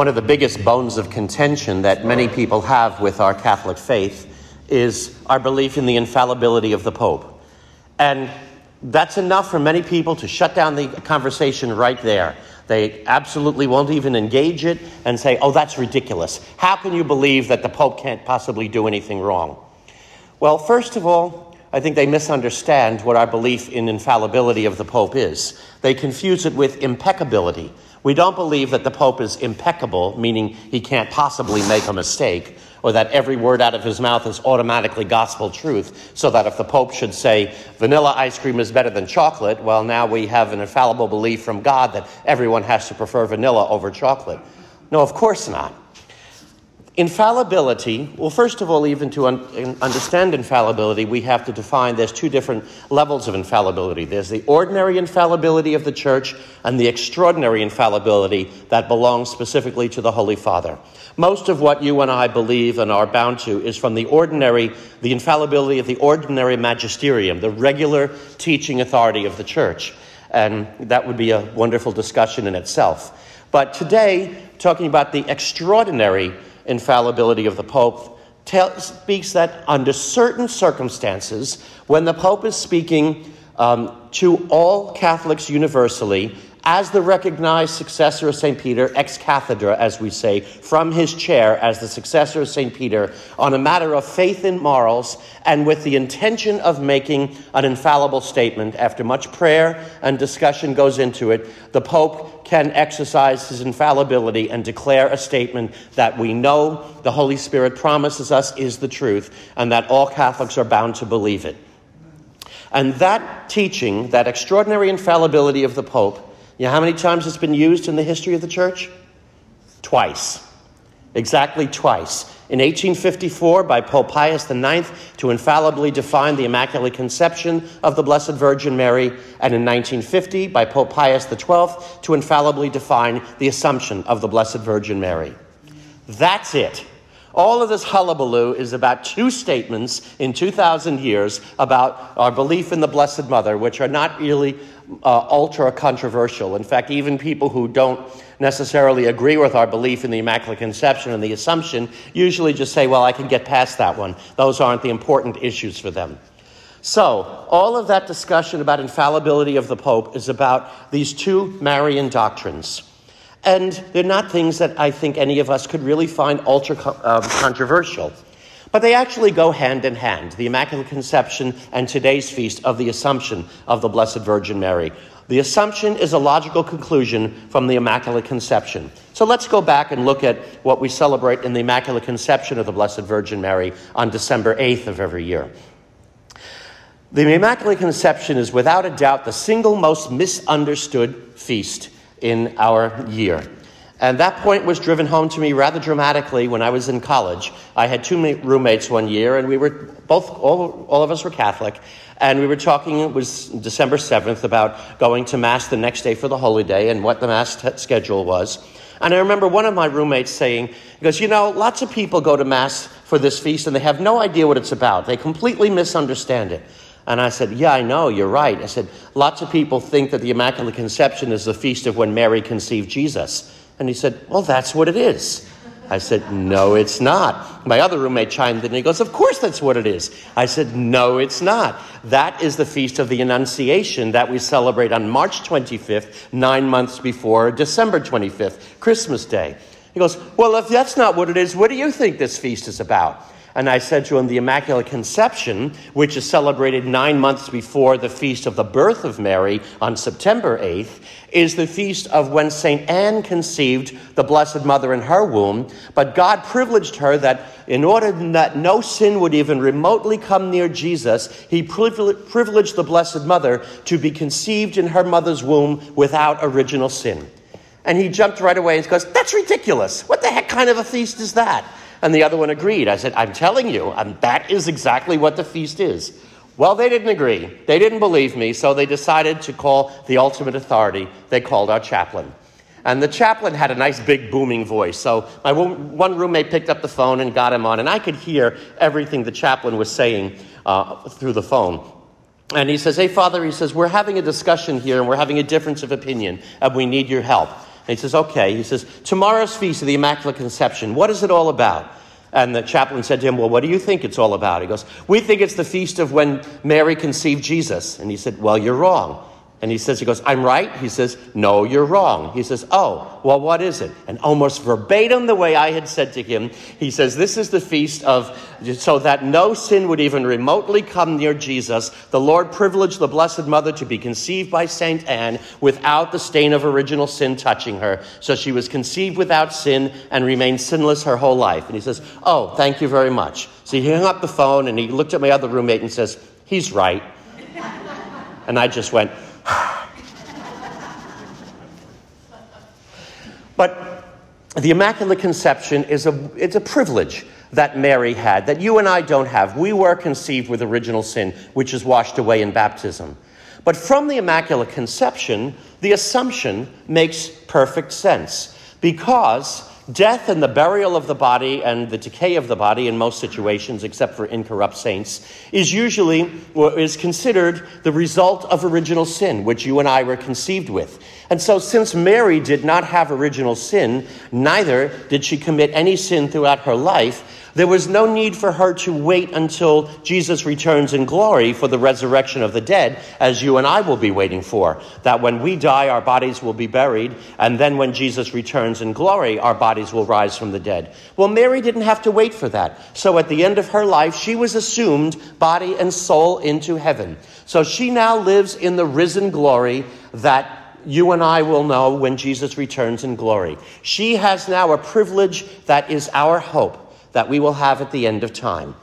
one of the biggest bones of contention that many people have with our Catholic faith is our belief in the infallibility of the Pope. And that's enough for many people to shut down the conversation right there. They absolutely won't even engage it and say, oh, that's ridiculous. How can you believe that the Pope can't possibly do anything wrong? Well, first of all, I think they misunderstand what our belief in infallibility of the Pope is. They confuse it with impeccability. We don't believe that the Pope is impeccable, meaning he can't possibly make a mistake, or that every word out of his mouth is automatically gospel truth, so that if the Pope should say vanilla ice cream is better than chocolate, well, now we have an infallible belief from God that everyone has to prefer vanilla over chocolate. No, of course not. Infallibility, well, first of all, even to un- understand infallibility, we have to define there's two different levels of infallibility. There's the ordinary infallibility of the church and the extraordinary infallibility that belongs specifically to the Holy Father. Most of what you and I believe and are bound to is from the ordinary, the infallibility of the ordinary magisterium, the regular teaching authority of the church. And that would be a wonderful discussion in itself. But today, talking about the extraordinary infallibility of the Pope tell, speaks that under certain circumstances, when the Pope is speaking um, to all Catholics universally, as the recognized successor of St. Peter, ex cathedra, as we say, from his chair as the successor of St. Peter, on a matter of faith and morals, and with the intention of making an infallible statement, after much prayer and discussion goes into it, the Pope can exercise his infallibility and declare a statement that we know the Holy Spirit promises us is the truth, and that all Catholics are bound to believe it. And that teaching, that extraordinary infallibility of the Pope, you know how many times it's been used in the history of the church? Twice. Exactly twice. In 1854, by Pope Pius IX to infallibly define the Immaculate Conception of the Blessed Virgin Mary, and in 1950, by Pope Pius XII to infallibly define the Assumption of the Blessed Virgin Mary. That's it. All of this hullabaloo is about two statements in 2,000 years about our belief in the Blessed Mother, which are not really uh, ultra controversial. In fact, even people who don't necessarily agree with our belief in the Immaculate Conception and the Assumption usually just say, well, I can get past that one. Those aren't the important issues for them. So, all of that discussion about infallibility of the Pope is about these two Marian doctrines. And they're not things that I think any of us could really find ultra uh, controversial. But they actually go hand in hand the Immaculate Conception and today's feast of the Assumption of the Blessed Virgin Mary. The Assumption is a logical conclusion from the Immaculate Conception. So let's go back and look at what we celebrate in the Immaculate Conception of the Blessed Virgin Mary on December 8th of every year. The Immaculate Conception is without a doubt the single most misunderstood feast in our year. And that point was driven home to me rather dramatically when I was in college. I had two roommates one year, and we were both, all, all of us were Catholic, and we were talking, it was December 7th, about going to Mass the next day for the Holy Day and what the Mass t- schedule was. And I remember one of my roommates saying, he goes, You know, lots of people go to Mass for this feast and they have no idea what it's about. They completely misunderstand it. And I said, Yeah, I know, you're right. I said, Lots of people think that the Immaculate Conception is the feast of when Mary conceived Jesus. And he said, Well, that's what it is. I said, No, it's not. My other roommate chimed in and he goes, Of course that's what it is. I said, No, it's not. That is the Feast of the Annunciation that we celebrate on March 25th, nine months before December 25th, Christmas Day. He goes, Well, if that's not what it is, what do you think this feast is about? And I said to him, the Immaculate Conception, which is celebrated nine months before the feast of the birth of Mary on September 8th, is the feast of when St. Anne conceived the Blessed Mother in her womb. But God privileged her that in order that no sin would even remotely come near Jesus, He privileged the Blessed Mother to be conceived in her mother's womb without original sin. And he jumped right away and goes, That's ridiculous. What the heck kind of a feast is that? And the other one agreed. I said, I'm telling you, and that is exactly what the feast is. Well, they didn't agree. They didn't believe me, so they decided to call the ultimate authority. They called our chaplain. And the chaplain had a nice big booming voice. So my one roommate picked up the phone and got him on, and I could hear everything the chaplain was saying uh, through the phone. And he says, Hey, Father, he says, we're having a discussion here and we're having a difference of opinion, and we need your help. And he says, Okay. He says, Tomorrow's feast of the Immaculate Conception, what is it all about? And the chaplain said to him, Well, what do you think it's all about? He goes, We think it's the feast of when Mary conceived Jesus. And he said, Well, you're wrong. And he says, he goes, I'm right. He says, no, you're wrong. He says, oh, well, what is it? And almost verbatim the way I had said to him, he says, this is the feast of, so that no sin would even remotely come near Jesus, the Lord privileged the Blessed Mother to be conceived by Saint Anne without the stain of original sin touching her. So she was conceived without sin and remained sinless her whole life. And he says, oh, thank you very much. So he hung up the phone and he looked at my other roommate and says, he's right. And I just went, but the Immaculate Conception is a, it's a privilege that Mary had, that you and I don't have. We were conceived with original sin, which is washed away in baptism. But from the Immaculate Conception, the Assumption makes perfect sense because Death and the burial of the body and the decay of the body in most situations, except for incorrupt saints, is usually is considered the result of original sin, which you and I were conceived with. And so, since Mary did not have original sin, neither did she commit any sin throughout her life. There was no need for her to wait until Jesus returns in glory for the resurrection of the dead, as you and I will be waiting for. That when we die, our bodies will be buried, and then when Jesus returns in glory, our bodies will rise from the dead. Well, Mary didn't have to wait for that. So at the end of her life, she was assumed body and soul into heaven. So she now lives in the risen glory that you and I will know when Jesus returns in glory. She has now a privilege that is our hope that we will have at the end of time.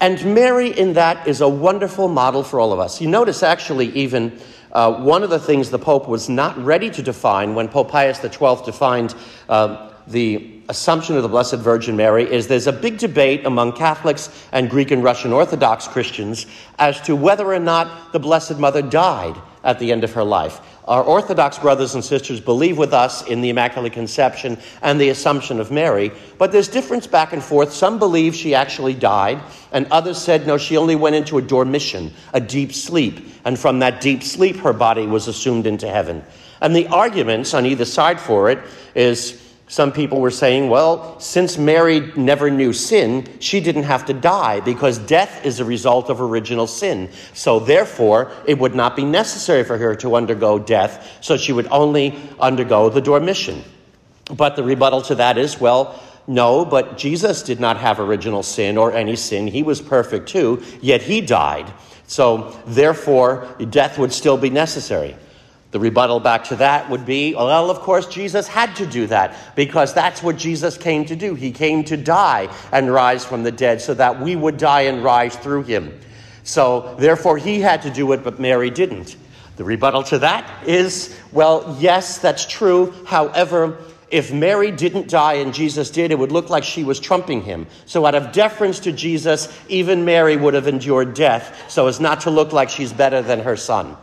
And Mary, in that, is a wonderful model for all of us. You notice, actually, even uh, one of the things the Pope was not ready to define when Pope Pius XII defined uh, the assumption of the Blessed Virgin Mary is there's a big debate among Catholics and Greek and Russian Orthodox Christians as to whether or not the Blessed Mother died at the end of her life. Our Orthodox brothers and sisters believe with us in the Immaculate Conception and the Assumption of Mary, but there's difference back and forth. Some believe she actually died, and others said no, she only went into a dormition, a deep sleep, and from that deep sleep her body was assumed into heaven. And the arguments on either side for it is some people were saying, well, since Mary never knew sin, she didn't have to die because death is a result of original sin. So therefore, it would not be necessary for her to undergo death, so she would only undergo the dormition. But the rebuttal to that is, well, no, but Jesus did not have original sin or any sin. He was perfect too, yet he died. So therefore, death would still be necessary. The rebuttal back to that would be well, of course, Jesus had to do that because that's what Jesus came to do. He came to die and rise from the dead so that we would die and rise through him. So, therefore, he had to do it, but Mary didn't. The rebuttal to that is well, yes, that's true. However, if Mary didn't die and Jesus did, it would look like she was trumping him. So, out of deference to Jesus, even Mary would have endured death so as not to look like she's better than her son.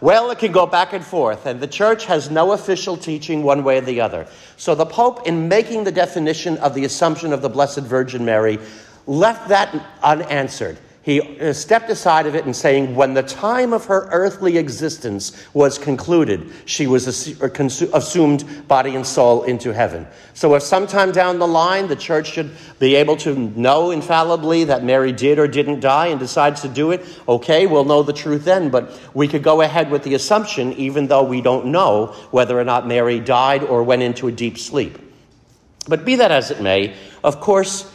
Well, it can go back and forth, and the church has no official teaching one way or the other. So the Pope, in making the definition of the Assumption of the Blessed Virgin Mary, left that unanswered he uh, stepped aside of it and saying, when the time of her earthly existence was concluded, she was assumed body and soul into heaven. So if sometime down the line the church should be able to know infallibly that Mary did or didn't die and decides to do it, okay, we'll know the truth then. But we could go ahead with the assumption, even though we don't know whether or not Mary died or went into a deep sleep. But be that as it may, of course,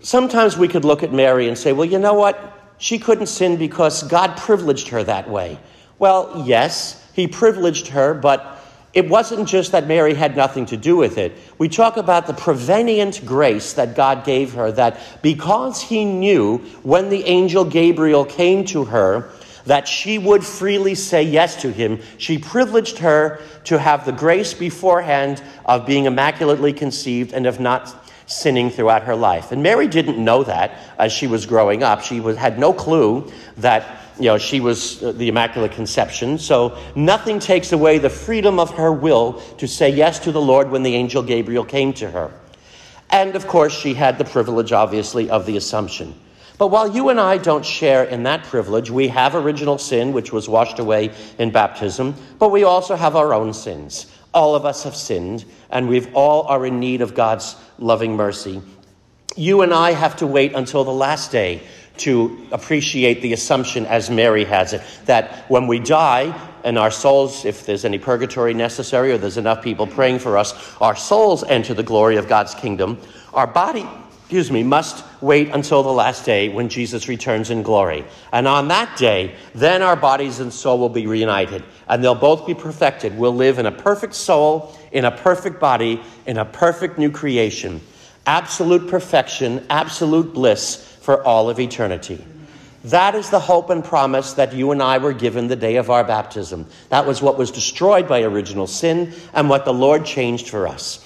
Sometimes we could look at Mary and say, well, you know what? She couldn't sin because God privileged her that way. Well, yes, He privileged her, but it wasn't just that Mary had nothing to do with it. We talk about the prevenient grace that God gave her, that because He knew when the angel Gabriel came to her, that she would freely say yes to him. She privileged her to have the grace beforehand of being immaculately conceived and of not sinning throughout her life. And Mary didn't know that as she was growing up. She was, had no clue that you know, she was uh, the Immaculate Conception. So nothing takes away the freedom of her will to say yes to the Lord when the angel Gabriel came to her. And of course, she had the privilege, obviously, of the Assumption. But while you and I don't share in that privilege, we have original sin, which was washed away in baptism, but we also have our own sins. All of us have sinned, and we've all are in need of God's loving mercy. You and I have to wait until the last day to appreciate the assumption, as Mary has it, that when we die and our souls, if there's any purgatory necessary or there's enough people praying for us, our souls enter the glory of God's kingdom. Our body excuse me, must wait until the last day when Jesus returns in glory. And on that day, then our bodies and soul will be reunited, and they'll both be perfected. We'll live in a perfect soul, in a perfect body, in a perfect new creation. Absolute perfection, absolute bliss for all of eternity. That is the hope and promise that you and I were given the day of our baptism. That was what was destroyed by original sin and what the Lord changed for us.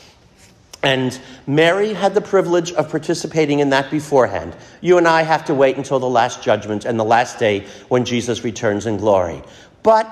And Mary had the privilege of participating in that beforehand. You and I have to wait until the last judgment and the last day when Jesus returns in glory. But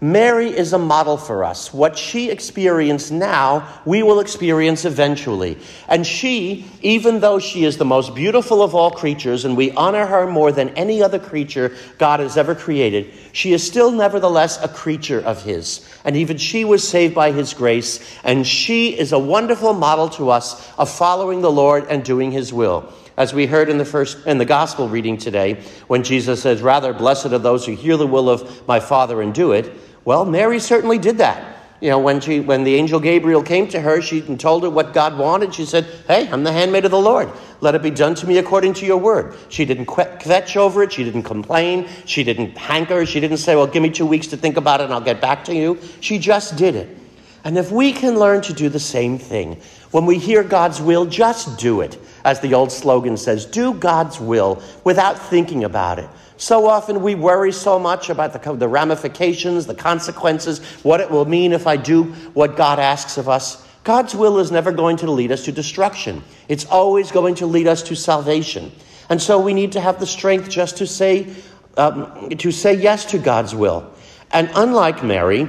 Mary is a model for us. What she experienced now, we will experience eventually. And she, even though she is the most beautiful of all creatures, and we honor her more than any other creature God has ever created, she is still nevertheless a creature of His. And even she was saved by His grace, and she is a wonderful model to us of following the Lord and doing His will as we heard in the first in the gospel reading today when jesus says rather blessed are those who hear the will of my father and do it well, Mary certainly did that. You know, when, she, when the angel Gabriel came to her, she told her what God wanted. She said, Hey, I'm the handmaid of the Lord. Let it be done to me according to your word. She didn't kvetch over it. She didn't complain. She didn't hanker. She didn't say, Well, give me two weeks to think about it and I'll get back to you. She just did it. And if we can learn to do the same thing, when we hear God's will, just do it. As the old slogan says, do God's will without thinking about it. So often we worry so much about the, the ramifications, the consequences, what it will mean if I do what God asks of us. God's will is never going to lead us to destruction. It's always going to lead us to salvation. And so we need to have the strength just to say, um, to say yes to God's will. And unlike Mary,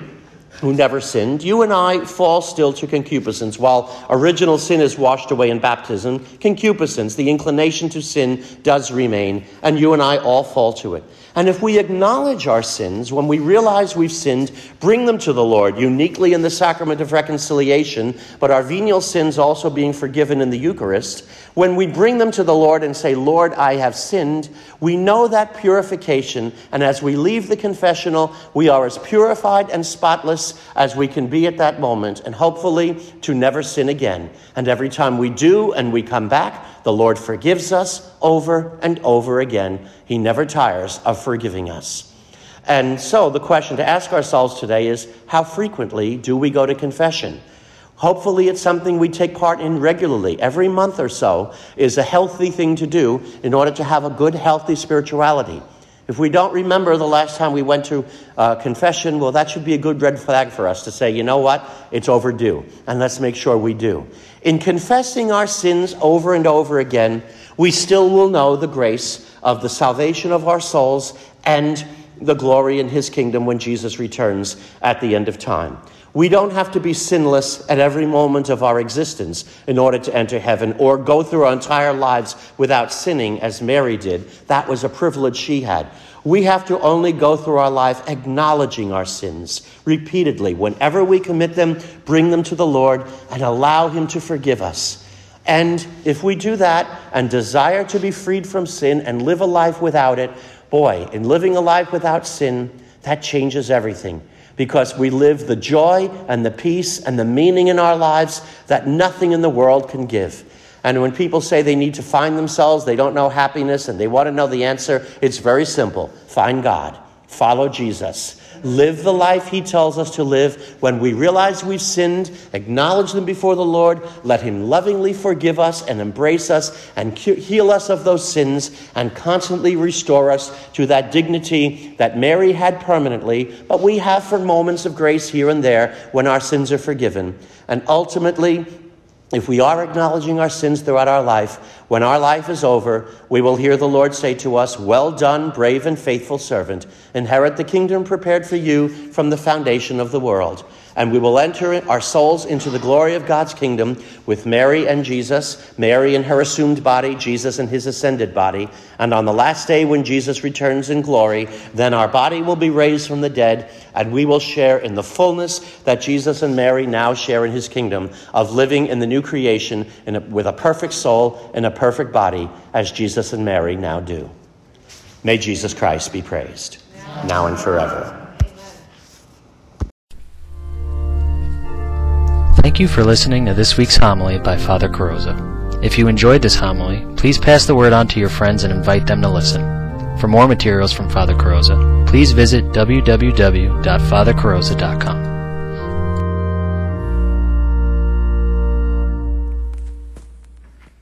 who never sinned, you and I fall still to concupiscence. While original sin is washed away in baptism, concupiscence, the inclination to sin, does remain, and you and I all fall to it. And if we acknowledge our sins, when we realize we've sinned, bring them to the Lord, uniquely in the sacrament of reconciliation, but our venial sins also being forgiven in the Eucharist, when we bring them to the Lord and say, Lord, I have sinned, we know that purification, and as we leave the confessional, we are as purified and spotless as we can be at that moment, and hopefully to never sin again. And every time we do and we come back, the Lord forgives us over and over again. He never tires of forgiving us. And so the question to ask ourselves today is how frequently do we go to confession? Hopefully, it's something we take part in regularly. Every month or so is a healthy thing to do in order to have a good, healthy spirituality. If we don't remember the last time we went to uh, confession, well, that should be a good red flag for us to say, you know what? It's overdue. And let's make sure we do. In confessing our sins over and over again, we still will know the grace of the salvation of our souls and the glory in his kingdom when Jesus returns at the end of time. We don't have to be sinless at every moment of our existence in order to enter heaven or go through our entire lives without sinning as Mary did. That was a privilege she had. We have to only go through our life acknowledging our sins repeatedly. Whenever we commit them, bring them to the Lord and allow Him to forgive us. And if we do that and desire to be freed from sin and live a life without it, boy, in living a life without sin, that changes everything. Because we live the joy and the peace and the meaning in our lives that nothing in the world can give. And when people say they need to find themselves, they don't know happiness, and they want to know the answer, it's very simple. Find God, follow Jesus live the life He tells us to live. When we realize we've sinned, acknowledge them before the Lord, let Him lovingly forgive us and embrace us and heal us of those sins and constantly restore us to that dignity that Mary had permanently, but we have for moments of grace here and there when our sins are forgiven. And ultimately, if we are acknowledging our sins throughout our life, when our life is over, we will hear the Lord say to us, Well done, brave and faithful servant. Inherit the kingdom prepared for you from the foundation of the world. And we will enter our souls into the glory of God's kingdom with Mary and Jesus, Mary in her assumed body, Jesus in his ascended body. And on the last day, when Jesus returns in glory, then our body will be raised from the dead, and we will share in the fullness that Jesus and Mary now share in his kingdom of living in the new creation a, with a perfect soul and a perfect body, as Jesus and Mary now do. May Jesus Christ be praised, now and forever. Thank you for listening to this week's homily by Father Carrozza. If you enjoyed this homily, please pass the word on to your friends and invite them to listen. For more materials from Father Carrozza, please visit www.fathercarrozza.com.